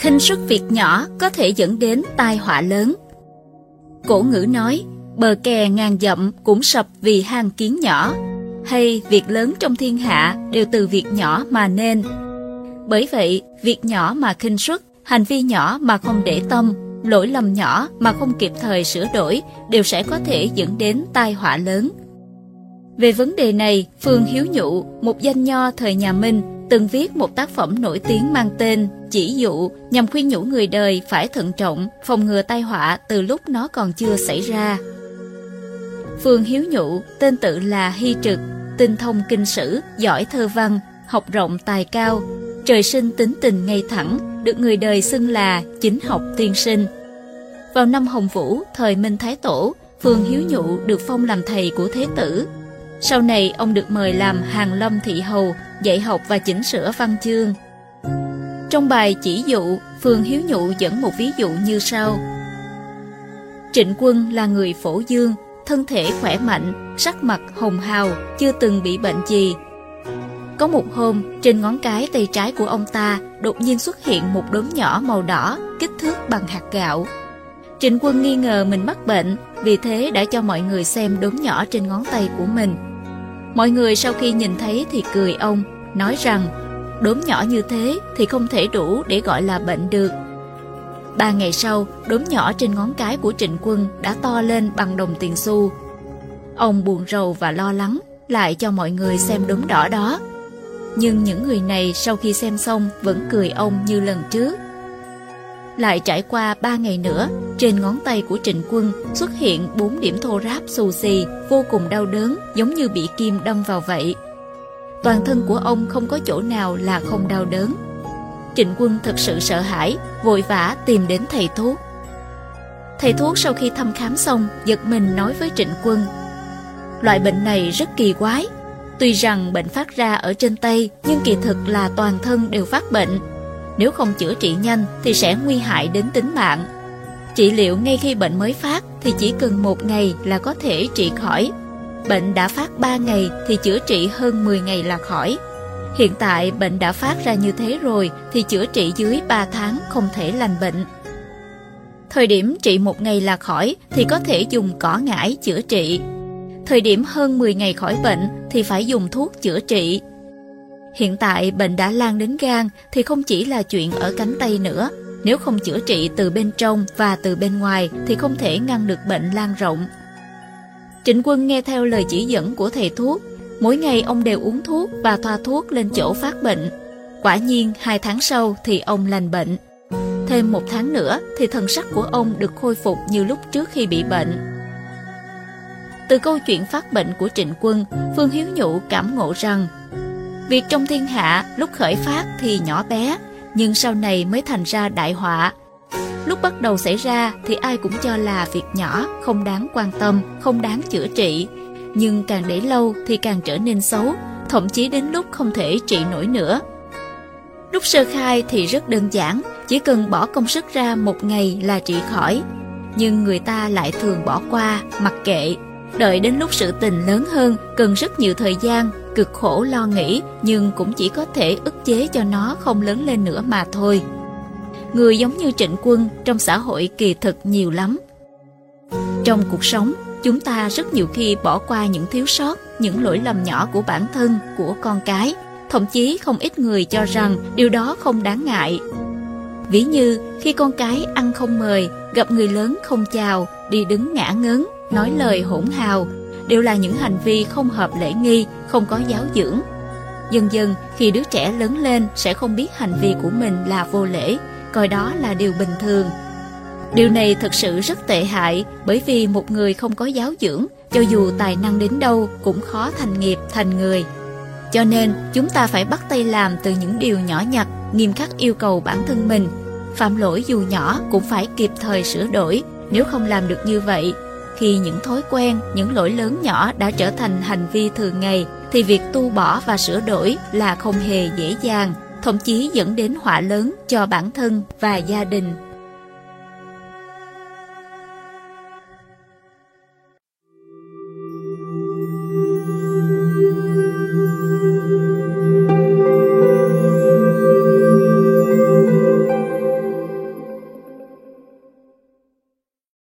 khinh suất việc nhỏ có thể dẫn đến tai họa lớn. Cổ ngữ nói, bờ kè ngàn dặm cũng sập vì hang kiến nhỏ, hay việc lớn trong thiên hạ đều từ việc nhỏ mà nên. Bởi vậy, việc nhỏ mà khinh suất, hành vi nhỏ mà không để tâm, lỗi lầm nhỏ mà không kịp thời sửa đổi đều sẽ có thể dẫn đến tai họa lớn. Về vấn đề này, Phương Hiếu Nhụ, một danh nho thời nhà Minh, từng viết một tác phẩm nổi tiếng mang tên Chỉ dụ nhằm khuyên nhủ người đời phải thận trọng, phòng ngừa tai họa từ lúc nó còn chưa xảy ra. Phương Hiếu Nhụ, tên tự là Hy Trực, tinh thông kinh sử, giỏi thơ văn, học rộng tài cao, trời sinh tính tình ngay thẳng, được người đời xưng là chính học tiên sinh. Vào năm Hồng Vũ, thời Minh Thái Tổ, Phương Hiếu Nhụ được phong làm thầy của Thế Tử. Sau này, ông được mời làm Hàng Lâm Thị Hầu, dạy học và chỉnh sửa văn chương. Trong bài chỉ dụ, Phương Hiếu Nhụ dẫn một ví dụ như sau. Trịnh Quân là người phổ dương, thân thể khỏe mạnh, sắc mặt hồng hào, chưa từng bị bệnh gì. Có một hôm, trên ngón cái tay trái của ông ta đột nhiên xuất hiện một đốm nhỏ màu đỏ, kích thước bằng hạt gạo. Trịnh quân nghi ngờ mình mắc bệnh, vì thế đã cho mọi người xem đốm nhỏ trên ngón tay của mình. Mọi người sau khi nhìn thấy thì cười ông, nói rằng đốm nhỏ như thế thì không thể đủ để gọi là bệnh được. Ba ngày sau, đốm nhỏ trên ngón cái của Trịnh Quân đã to lên bằng đồng tiền xu. Ông buồn rầu và lo lắng, lại cho mọi người xem đốm đỏ đó. Nhưng những người này sau khi xem xong vẫn cười ông như lần trước. Lại trải qua ba ngày nữa, trên ngón tay của Trịnh Quân xuất hiện bốn điểm thô ráp xù xì, vô cùng đau đớn, giống như bị kim đâm vào vậy. Toàn thân của ông không có chỗ nào là không đau đớn. Trịnh Quân thật sự sợ hãi, vội vã tìm đến thầy thuốc. Thầy thuốc sau khi thăm khám xong, giật mình nói với Trịnh Quân. Loại bệnh này rất kỳ quái. Tuy rằng bệnh phát ra ở trên tay, nhưng kỳ thực là toàn thân đều phát bệnh. Nếu không chữa trị nhanh thì sẽ nguy hại đến tính mạng. Trị liệu ngay khi bệnh mới phát thì chỉ cần một ngày là có thể trị khỏi. Bệnh đã phát 3 ngày thì chữa trị hơn 10 ngày là khỏi. Hiện tại bệnh đã phát ra như thế rồi thì chữa trị dưới 3 tháng không thể lành bệnh. Thời điểm trị một ngày là khỏi thì có thể dùng cỏ ngải chữa trị. Thời điểm hơn 10 ngày khỏi bệnh thì phải dùng thuốc chữa trị. Hiện tại bệnh đã lan đến gan thì không chỉ là chuyện ở cánh tay nữa. Nếu không chữa trị từ bên trong và từ bên ngoài thì không thể ngăn được bệnh lan rộng. Trịnh quân nghe theo lời chỉ dẫn của thầy thuốc Mỗi ngày ông đều uống thuốc và thoa thuốc lên chỗ phát bệnh. Quả nhiên hai tháng sau thì ông lành bệnh. Thêm một tháng nữa thì thần sắc của ông được khôi phục như lúc trước khi bị bệnh. Từ câu chuyện phát bệnh của Trịnh Quân, Phương Hiếu Nhụ cảm ngộ rằng việc trong thiên hạ lúc khởi phát thì nhỏ bé, nhưng sau này mới thành ra đại họa. Lúc bắt đầu xảy ra thì ai cũng cho là việc nhỏ, không đáng quan tâm, không đáng chữa trị, nhưng càng để lâu thì càng trở nên xấu, thậm chí đến lúc không thể trị nổi nữa. Lúc sơ khai thì rất đơn giản, chỉ cần bỏ công sức ra một ngày là trị khỏi. Nhưng người ta lại thường bỏ qua, mặc kệ. Đợi đến lúc sự tình lớn hơn, cần rất nhiều thời gian, cực khổ lo nghĩ, nhưng cũng chỉ có thể ức chế cho nó không lớn lên nữa mà thôi. Người giống như trịnh quân trong xã hội kỳ thực nhiều lắm. Trong cuộc sống, Chúng ta rất nhiều khi bỏ qua những thiếu sót, những lỗi lầm nhỏ của bản thân, của con cái. Thậm chí không ít người cho rằng điều đó không đáng ngại. Ví như khi con cái ăn không mời, gặp người lớn không chào, đi đứng ngã ngớn, nói lời hỗn hào, đều là những hành vi không hợp lễ nghi, không có giáo dưỡng. Dần dần, khi đứa trẻ lớn lên sẽ không biết hành vi của mình là vô lễ, coi đó là điều bình thường, Điều này thật sự rất tệ hại bởi vì một người không có giáo dưỡng, cho dù tài năng đến đâu cũng khó thành nghiệp, thành người. Cho nên chúng ta phải bắt tay làm từ những điều nhỏ nhặt, nghiêm khắc yêu cầu bản thân mình. Phạm lỗi dù nhỏ cũng phải kịp thời sửa đổi, nếu không làm được như vậy. Khi những thói quen, những lỗi lớn nhỏ đã trở thành hành vi thường ngày, thì việc tu bỏ và sửa đổi là không hề dễ dàng, thậm chí dẫn đến họa lớn cho bản thân và gia đình.